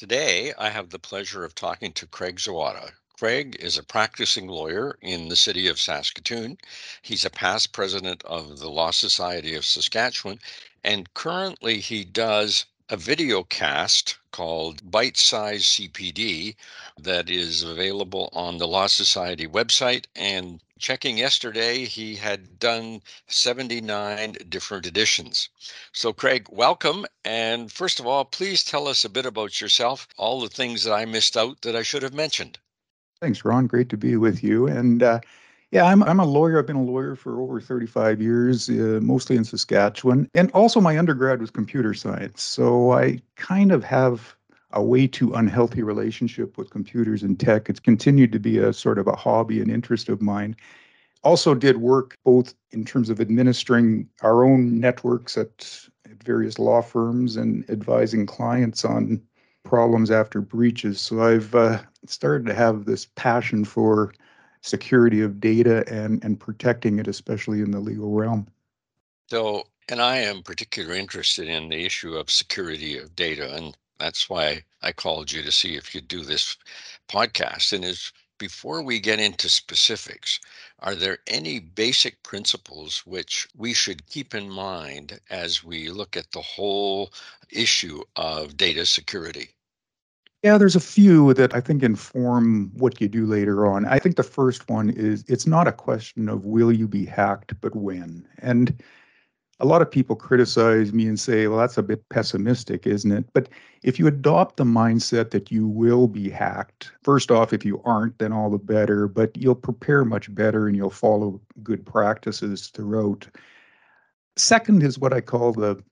Today, I have the pleasure of talking to Craig Zawada. Craig is a practicing lawyer in the city of Saskatoon. He's a past president of the Law Society of Saskatchewan, and currently he does a video cast called Bite Size CPD that is available on the Law Society website. And checking yesterday, he had done 79 different editions. So, Craig, welcome. And first of all, please tell us a bit about yourself, all the things that I missed out that I should have mentioned. Thanks, Ron. Great to be with you. And uh, yeah, I'm I'm a lawyer. I've been a lawyer for over 35 years, uh, mostly in Saskatchewan. And also my undergrad was computer science. So I kind of have a way too unhealthy relationship with computers and tech. It's continued to be a sort of a hobby and interest of mine. Also did work both in terms of administering our own networks at, at various law firms and advising clients on problems after breaches. So I've uh, started to have this passion for security of data and, and protecting it, especially in the legal realm. So, and I am particularly interested in the issue of security of data. And that's why I called you to see if you'd do this podcast. And is before we get into specifics, are there any basic principles which we should keep in mind as we look at the whole issue of data security? Yeah, there's a few that I think inform what you do later on. I think the first one is it's not a question of will you be hacked, but when. And a lot of people criticize me and say, well, that's a bit pessimistic, isn't it? But if you adopt the mindset that you will be hacked, first off, if you aren't, then all the better, but you'll prepare much better and you'll follow good practices throughout. Second is what I call the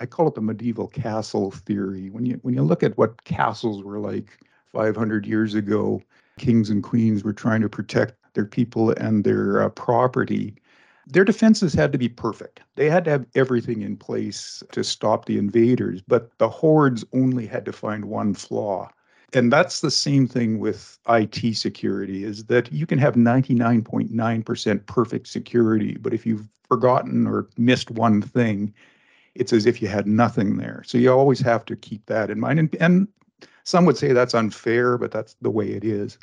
I call it the medieval castle theory. When you when you look at what castles were like 500 years ago, kings and queens were trying to protect their people and their uh, property. Their defenses had to be perfect. They had to have everything in place to stop the invaders, but the hordes only had to find one flaw. And that's the same thing with IT security is that you can have 99.9% perfect security, but if you've forgotten or missed one thing, it's as if you had nothing there. So you always have to keep that in mind. And, and some would say that's unfair, but that's the way it is.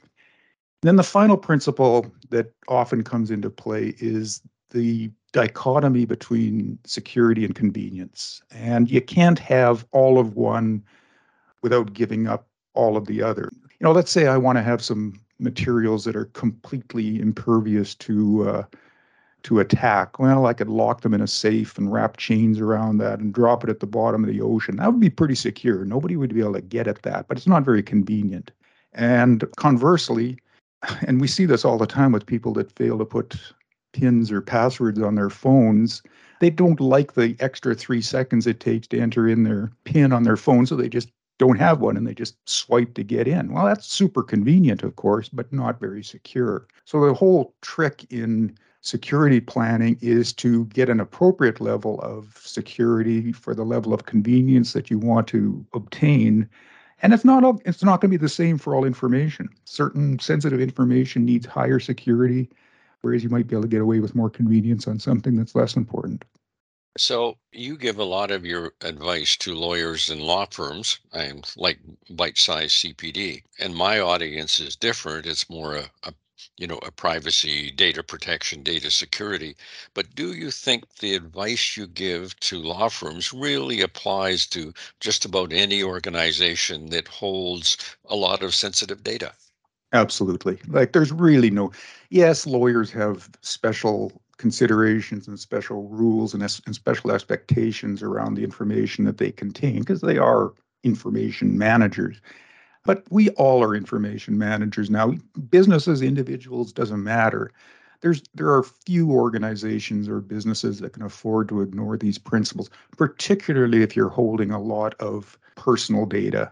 then the final principle that often comes into play is the dichotomy between security and convenience. And you can't have all of one without giving up all of the other. You know, let's say I want to have some materials that are completely impervious to uh, to attack. Well, I could lock them in a safe and wrap chains around that and drop it at the bottom of the ocean. That would be pretty secure. Nobody would be able to get at that, but it's not very convenient. And conversely, and we see this all the time with people that fail to put pins or passwords on their phones. They don't like the extra three seconds it takes to enter in their pin on their phone, so they just don't have one and they just swipe to get in. Well, that's super convenient, of course, but not very secure. So the whole trick in security planning is to get an appropriate level of security for the level of convenience that you want to obtain and it's not all, it's not going to be the same for all information certain sensitive information needs higher security whereas you might be able to get away with more convenience on something that's less important so you give a lot of your advice to lawyers and law firms, I'm like bite-sized CPD, and my audience is different. It's more a, a you know, a privacy, data protection, data security. But do you think the advice you give to law firms really applies to just about any organization that holds a lot of sensitive data? Absolutely. Like there's really no, yes, lawyers have special considerations and special rules and, and special expectations around the information that they contain because they are information managers. But we all are information managers now. Businesses, individuals, doesn't matter. There's there are few organizations or businesses that can afford to ignore these principles, particularly if you're holding a lot of personal data.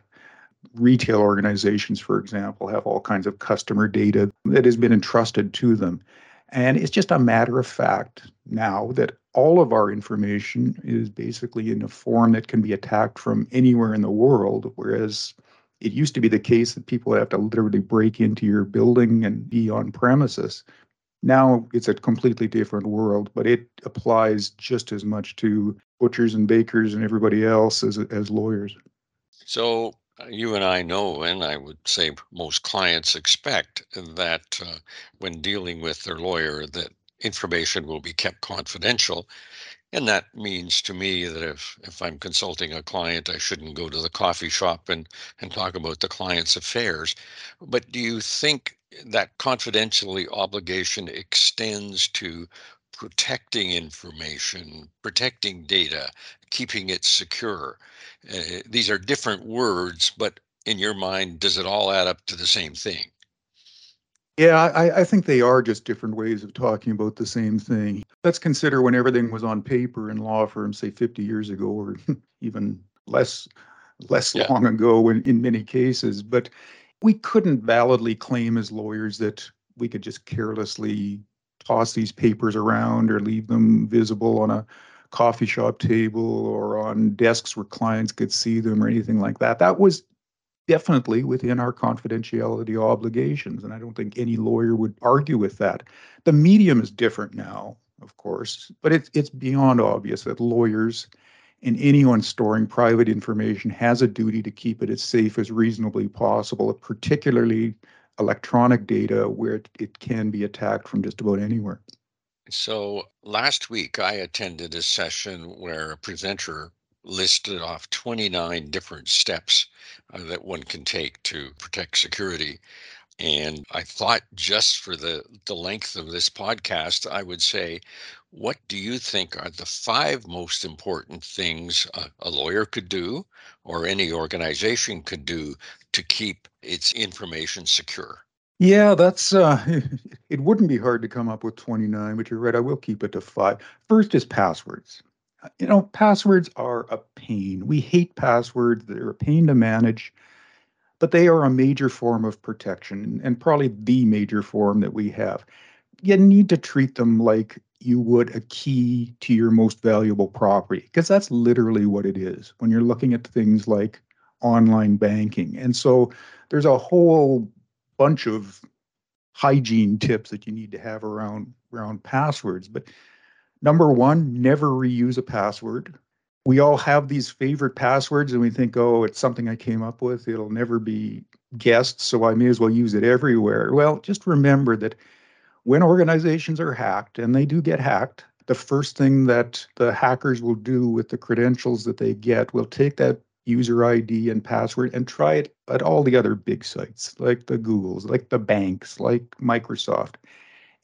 Retail organizations, for example, have all kinds of customer data that has been entrusted to them. And it's just a matter of fact now that all of our information is basically in a form that can be attacked from anywhere in the world, whereas it used to be the case that people would have to literally break into your building and be on premises. Now it's a completely different world, but it applies just as much to butchers and bakers and everybody else as as lawyers. So you and I know, and I would say most clients expect that uh, when dealing with their lawyer, that information will be kept confidential. And that means to me that if, if I'm consulting a client, I shouldn't go to the coffee shop and, and talk about the client's affairs. But do you think that confidentiality obligation extends to protecting information, protecting data, keeping it secure. Uh, these are different words, but in your mind, does it all add up to the same thing? Yeah, I, I, think they are just different ways of talking about the same thing. Let's consider when everything was on paper in law firms, say 50 years ago, or even less less yeah. long ago in, in many cases. But we couldn't validly claim as lawyers that we could just carelessly toss these papers around or leave them visible on a coffee shop table or on desks where clients could see them or anything like that. That was definitely within our confidentiality obligations. And I don't think any lawyer would argue with that. The medium is different now, of course, but it's, it's beyond obvious that lawyers and anyone storing private information has a duty to keep it as safe as reasonably possible, particularly electronic data where it, it can be attacked from just about anywhere. So last week I attended a session where a presenter listed off 29 different steps uh, that one can take to protect security. And I thought just for the, the length of this podcast, I would say, what do you think are the five most important things a, a lawyer could do or any organization could do to keep its information secure? Yeah, that's uh it wouldn't be hard to come up with 29, but you're right, I will keep it to 5. First is passwords. Uh, you know, passwords are a pain. We hate passwords. They're a pain to manage but they are a major form of protection and probably the major form that we have. You need to treat them like you would a key to your most valuable property, because that's literally what it is when you're looking at things like online banking. And so there's a whole bunch of hygiene tips that you need to have around around passwords. But number one, never reuse a password we all have these favorite passwords and we think, oh, it's something I came up with. It'll never be guessed, so I may as well use it everywhere. Well, just remember that when organizations are hacked, and they do get hacked, the first thing that the hackers will do with the credentials that they get will take that user ID and password and try it at all the other big sites like the Googles, like the banks, like Microsoft.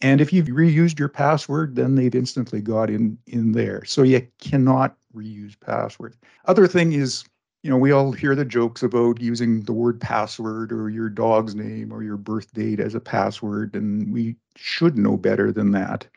And if you've reused your password, then they've instantly got in in there. So you cannot reuse passwords. Other thing is, you know, we all hear the jokes about using the word password or your dog's name or your birth date as a password, and we should know better than that.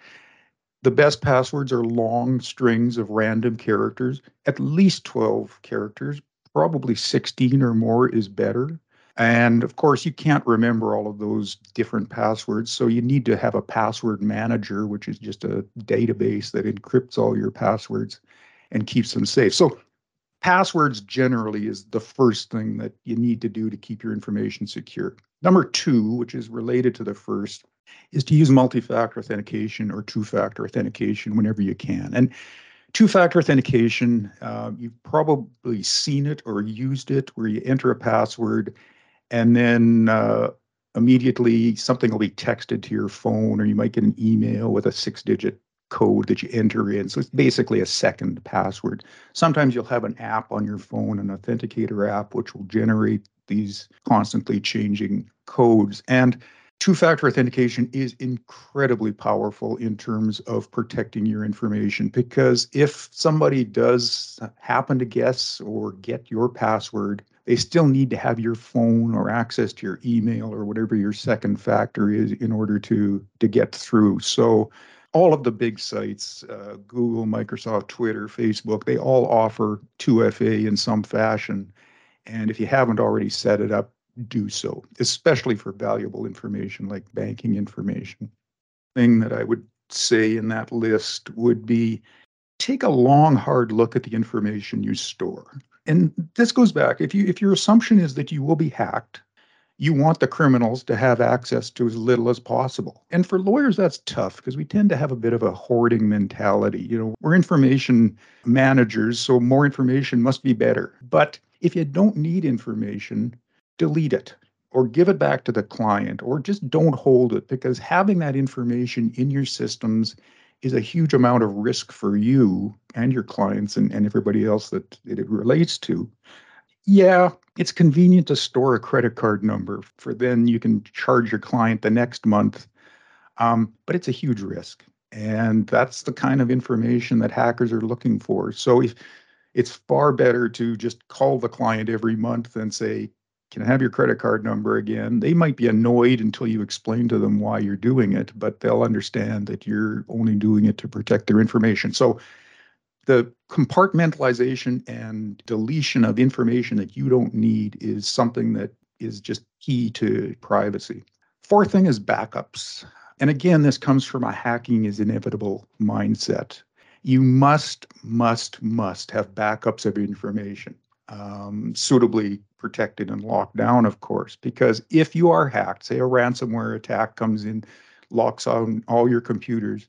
The best passwords are long strings of random characters, at least 12 characters, probably 16 or more is better. And of course, you can't remember all of those different passwords. So you need to have a password manager, which is just a database that encrypts all your passwords and keeps them safe. So passwords generally is the first thing that you need to do to keep your information secure. Number two, which is related to the first, is to use multi-factor authentication or two-factor authentication whenever you can. And two-factor authentication, uh, you've probably seen it or used it where you enter a password and then uh, immediately something will be texted to your phone or you might get an email with a six-digit code that you enter in. So it's basically a second password. Sometimes you'll have an app on your phone, an authenticator app, which will generate these constantly changing codes. And two factor authentication is incredibly powerful in terms of protecting your information because if somebody does happen to guess or get your password, they still need to have your phone or access to your email or whatever your second factor is in order to to get through. So all of the big sites, uh, Google, Microsoft, Twitter, Facebook, they all offer 2FA in some fashion. And if you haven't already set it up, do so, especially for valuable information like banking information. Thing that I would say in that list would be take a long, hard look at the information you store. And this goes back if you if your assumption is that you will be hacked, you want the criminals to have access to as little as possible. And for lawyers, that's tough because we tend to have a bit of a hoarding mentality. You know, we're information managers, so more information must be better. But If you don't need information, delete it or give it back to the client or just don't hold it because having that information in your systems is a huge amount of risk for you and your clients and, and everybody else that it relates to. Yeah, it's convenient to store a credit card number for then you can charge your client the next month. Um, but it's a huge risk. And that's the kind of information that hackers are looking for. So if it's far better to just call the client every month and say, can I have your credit card number again? They might be annoyed until you explain to them why you're doing it, but they'll understand that you're only doing it to protect their information. So the compartmentalization and deletion of information that you don't need is something that is just key to privacy. Fourth thing is backups. And again, this comes from a hacking is inevitable mindset. You must, must, must have backups of information um, suitably protected and locked down, of course, because if you are hacked, say a ransomware attack comes in, locks on all your computers,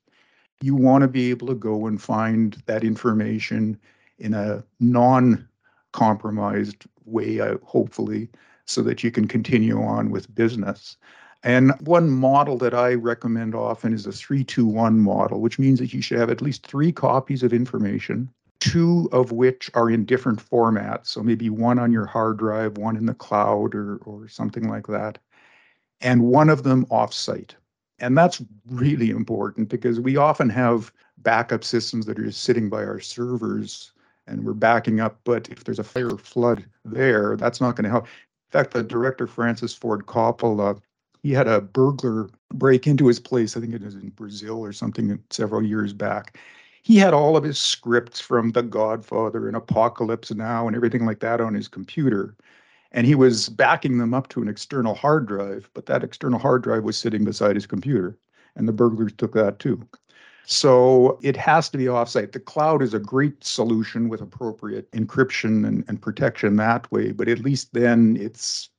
you want to be able to go and find that information in a non compromised way, uh, hopefully, so that you can continue on with business. And one model that I recommend often is a 321 model, which means that you should have at least three copies of information two of which are in different formats. So maybe one on your hard drive, one in the cloud, or, or something like that, and one of them offsite. And that's really important because we often have backup systems that are just sitting by our servers and we're backing up. But if there's a fire or flood there, that's not going to help. In fact, the director, Francis Ford Coppola, he had a burglar break into his place. I think it was in Brazil or something several years back he had all of his scripts from The Godfather and Apocalypse Now and everything like that on his computer. And he was backing them up to an external hard drive, but that external hard drive was sitting beside his computer. And the burglars took that too. So it has to be offsite. The cloud is a great solution with appropriate encryption and, and protection that way, but at least then it's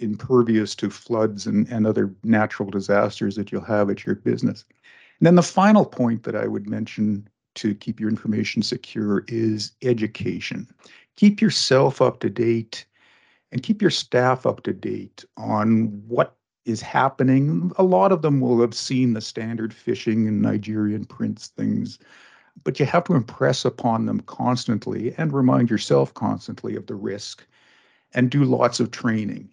impervious to floods and, and other natural disasters that you'll have at your business. And then the final point that I would mention to keep your information secure is education. Keep yourself up to date and keep your staff up to date on what is happening. A lot of them will have seen the standard phishing and Nigerian prince things, but you have to impress upon them constantly and remind yourself constantly of the risk and do lots of training.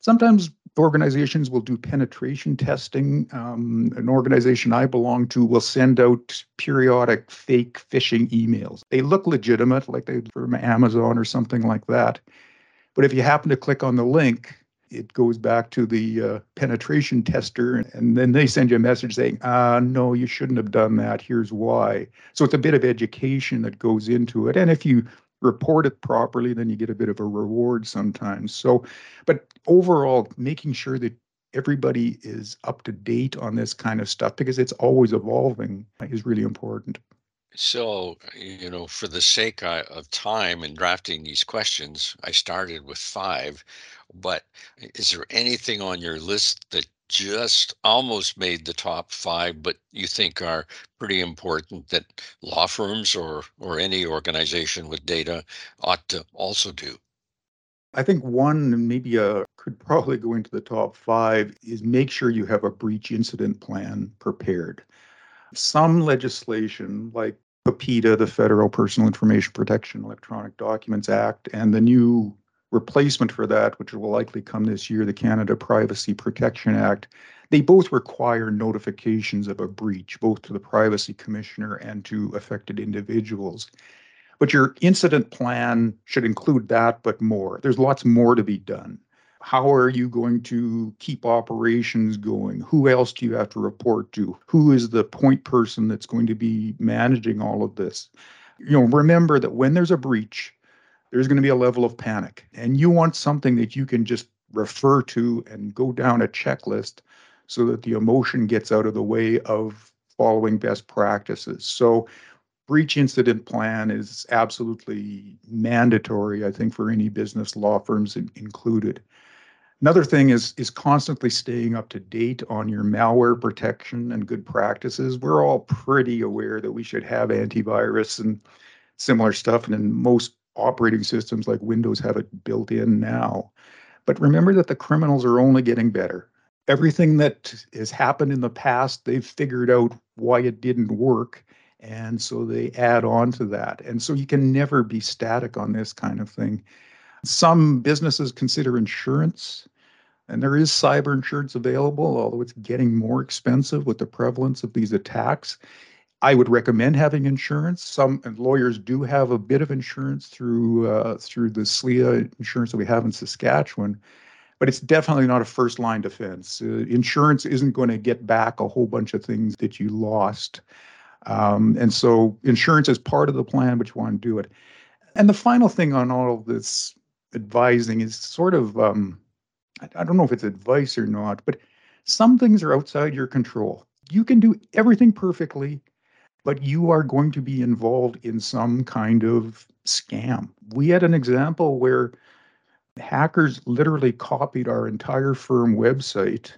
Sometimes organizations will do penetration testing. Um, an organization I belong to will send out periodic fake phishing emails. They look legitimate, like they from Amazon or something like that. But if you happen to click on the link, it goes back to the uh, penetration tester, and then they send you a message saying, uh, no, you shouldn't have done that. Here's why. So it's a bit of education that goes into it. And if you report it properly, then you get a bit of a reward sometimes. So, but overall, making sure that everybody is up to date on this kind of stuff because it's always evolving is really important. So, you know, for the sake of time in drafting these questions, I started with five. But is there anything on your list that just almost made the top five, but you think are pretty important that law firms or or any organization with data ought to also do? I think one, maybe a could probably go into the top five, is make sure you have a breach incident plan prepared. Some legislation, like PIPEDA, the Federal Personal Information Protection Electronic Documents Act, and the new replacement for that, which will likely come this year, the Canada Privacy Protection Act, they both require notifications of a breach, both to the Privacy Commissioner and to affected individuals. But your incident plan should include that, but more. There's lots more to be done. How are you going to keep operations going? Who else do you have to report to? Who is the point person that's going to be managing all of this? You know, remember that when there's a breach, there's going to be a level of panic. And you want something that you can just refer to and go down a checklist so that the emotion gets out of the way of following best practices. So, breach incident plan is absolutely mandatory, I think, for any business, law firms included. Another thing is is constantly staying up to date on your malware protection and good practices. We're all pretty aware that we should have antivirus and similar stuff, and in most operating systems like Windows have it built in now. But remember that the criminals are only getting better. Everything that has happened in the past, they've figured out why it didn't work. And so they add on to that. And so you can never be static on this kind of thing. Some businesses consider insurance, and there is cyber insurance available, although it's getting more expensive with the prevalence of these attacks. I would recommend having insurance. Some lawyers do have a bit of insurance through uh, through the SLIA insurance that we have in Saskatchewan, but it's definitely not a first line defense. Uh, insurance isn't going to get back a whole bunch of things that you lost, um, and so insurance is part of the plan, but you want to do it. And the final thing on all of this advising is sort of um, I don't know if it's advice or not, but some things are outside your control. You can do everything perfectly but you are going to be involved in some kind of scam. We had an example where hackers literally copied our entire firm website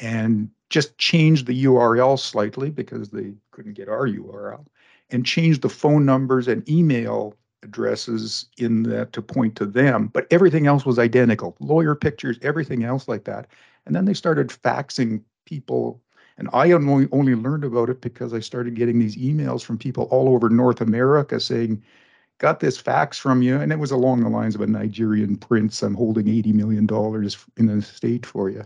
and just changed the URL slightly because they couldn't get our URL and changed the phone numbers and email addresses in that to point to them, but everything else was identical. Lawyer pictures, everything else like that. And then they started faxing people and I only only learned about it because I started getting these emails from people all over North America saying, "Got this fax from you," and it was along the lines of a Nigerian prince. I'm holding eighty million dollars in the state for you.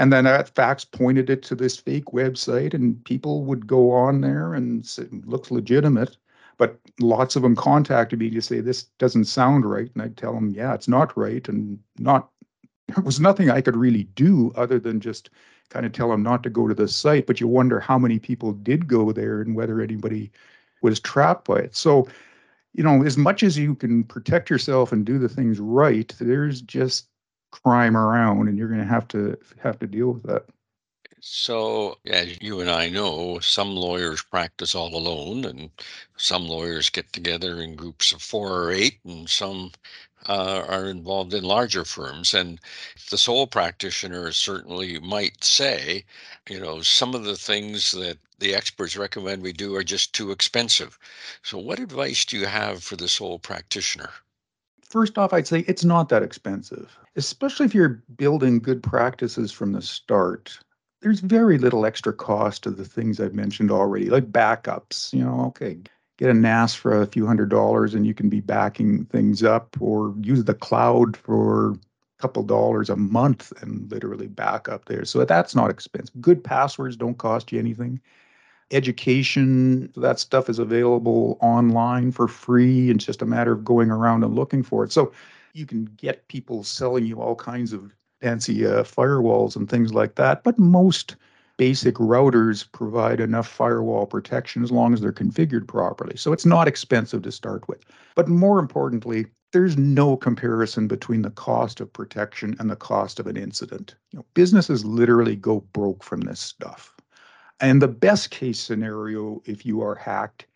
And then that fax pointed it to this fake website, and people would go on there and say, looks legitimate. But lots of them contacted me to say this doesn't sound right, and I'd tell them, yeah, it's not right, and not. There was nothing I could really do other than just kind of tell them not to go to the site, but you wonder how many people did go there and whether anybody was trapped by it. So, you know, as much as you can protect yourself and do the things right, there's just crime around and you're going to have to have to deal with that. So, as you and I know, some lawyers practice all alone, and some lawyers get together in groups of four or eight, and some uh, are involved in larger firms. And the sole practitioner certainly might say, you know, some of the things that the experts recommend we do are just too expensive. So, what advice do you have for the sole practitioner? First off, I'd say it's not that expensive, especially if you're building good practices from the start there's very little extra cost to the things I've mentioned already, like backups. You know, okay, get a NAS for a few hundred dollars and you can be backing things up, or use the cloud for a couple dollars a month and literally back up there. So that's not expensive. Good passwords don't cost you anything. Education, that stuff is available online for free. It's just a matter of going around and looking for it. So you can get people selling you all kinds of fancy uh, firewalls and things like that. But most basic routers provide enough firewall protection as long as they're configured properly. So it's not expensive to start with. But more importantly, there's no comparison between the cost of protection and the cost of an incident. You know, businesses literally go broke from this stuff. And the best case scenario, if you are hacked,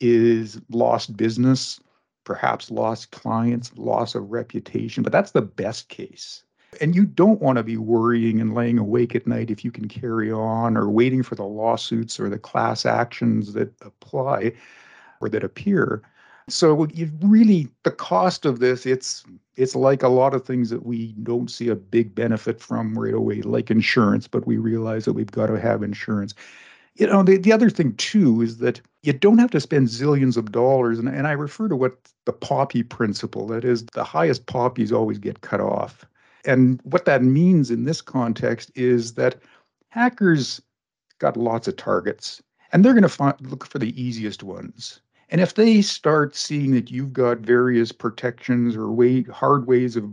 is lost business, perhaps lost clients, loss of reputation, but that's the best case. And you don't want to be worrying and laying awake at night if you can carry on or waiting for the lawsuits or the class actions that apply or that appear. So you really the cost of this it's it's like a lot of things that we don't see a big benefit from right away like insurance but we realize that we've got to have insurance. You know the, the other thing too is that you don't have to spend zillions of dollars and, and I refer to what the poppy principle that is the highest poppies always get cut off. And what that means in this context is that hackers got lots of targets and they're going to find, look for the easiest ones. And if they start seeing that you've got various protections or way, hard ways of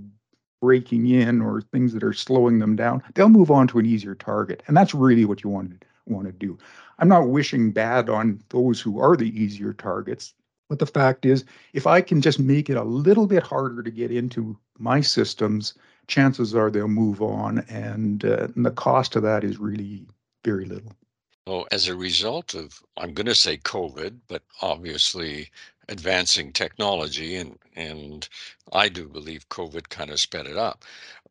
breaking in or things that are slowing them down, they'll move on to an easier target. And that's really what you want to, want to do. I'm not wishing bad on those who are the easier targets. But the fact is, if I can just make it a little bit harder to get into my systems, chances are they'll move on, and, uh, and the cost of that is really very little. So, as a result of, I'm going to say COVID, but obviously advancing technology, and and I do believe COVID kind of sped it up.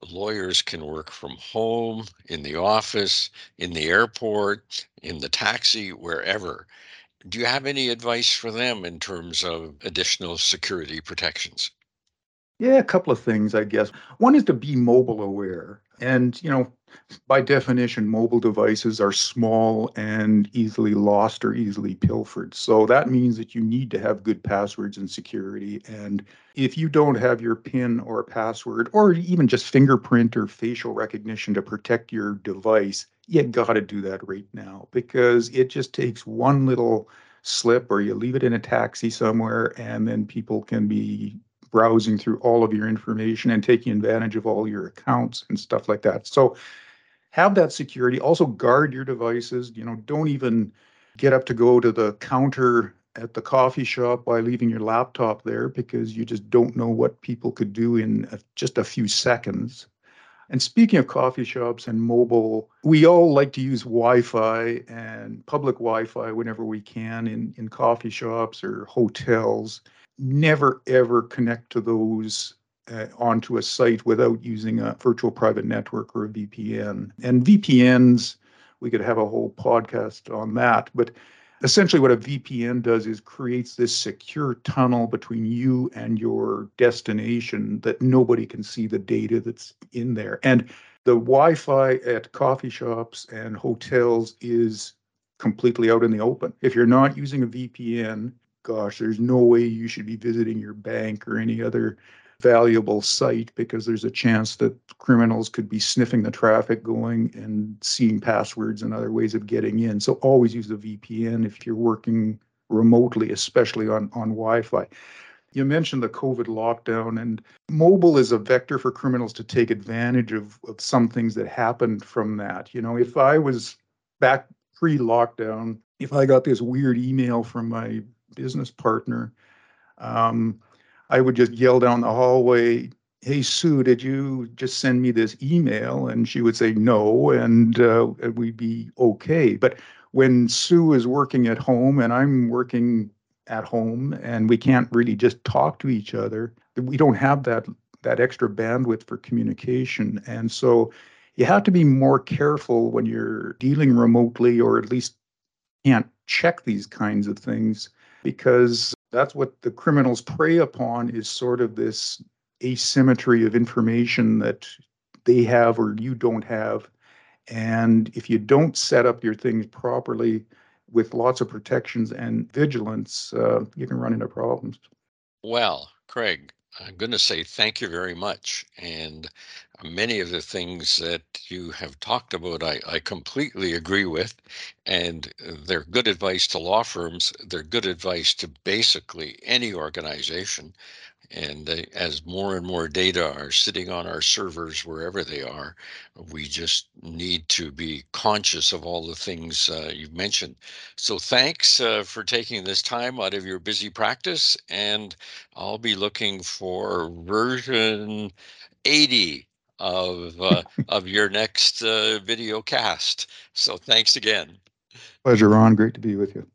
Lawyers can work from home, in the office, in the airport, in the taxi, wherever. Do you have any advice for them in terms of additional security protections? Yeah, a couple of things, I guess. One is to be mobile aware. And, you know, by definition, mobile devices are small and easily lost or easily pilfered. So that means that you need to have good passwords and security. And if you don't have your PIN or password, or even just fingerprint or facial recognition to protect your device, you got to do that right now because it just takes one little slip or you leave it in a taxi somewhere and then people can be browsing through all of your information and taking advantage of all your accounts and stuff like that. So have that security. Also guard your devices. You know, don't even get up to go to the counter at the coffee shop by leaving your laptop there because you just don't know what people could do in just a few seconds. And speaking of coffee shops and mobile, we all like to use Wi-Fi and public Wi-Fi whenever we can in, in coffee shops or hotels never ever connect to those uh, onto a site without using a virtual private network or a VPN. And VPNs, we could have a whole podcast on that, but essentially what a VPN does is creates this secure tunnel between you and your destination that nobody can see the data that's in there. And the Wi-Fi at coffee shops and hotels is completely out in the open. If you're not using a VPN, gosh, there's no way you should be visiting your bank or any other valuable site because there's a chance that criminals could be sniffing the traffic going and seeing passwords and other ways of getting in. So always use a VPN if you're working remotely, especially on, on Wi-Fi. You mentioned the COVID lockdown, and mobile is a vector for criminals to take advantage of, of some things that happened from that. You know, if I was back pre lockdown, if I got this weird email from my business partner, um, I would just yell down the hallway, "Hey Sue, did you just send me this email?" And she would say no, and uh, we'd be okay. But when Sue is working at home and I'm working at home, and we can't really just talk to each other, we don't have that that extra bandwidth for communication, and so you have to be more careful when you're dealing remotely, or at least can't check these kinds of things because that's what the criminals prey upon is sort of this asymmetry of information that they have or you don't have. And if you don't set up your things properly with lots of protections and vigilance, uh, you can run into problems. Well, Craig, I'm going to say thank you very much. And many of the things that you have talked about, I, I completely agree with. And they're good advice to law firms. They're good advice to basically any organization. And as more and more data are sitting on our servers wherever they are, we just need to be conscious of all the things uh, you've mentioned. So thanks uh, for taking this time out of your busy practice. And I'll be looking for version 80 of uh, of your next uh, video cast. So thanks again. Pleasure, Ron. Great to be with you.